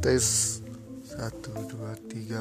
tes satu dua tiga.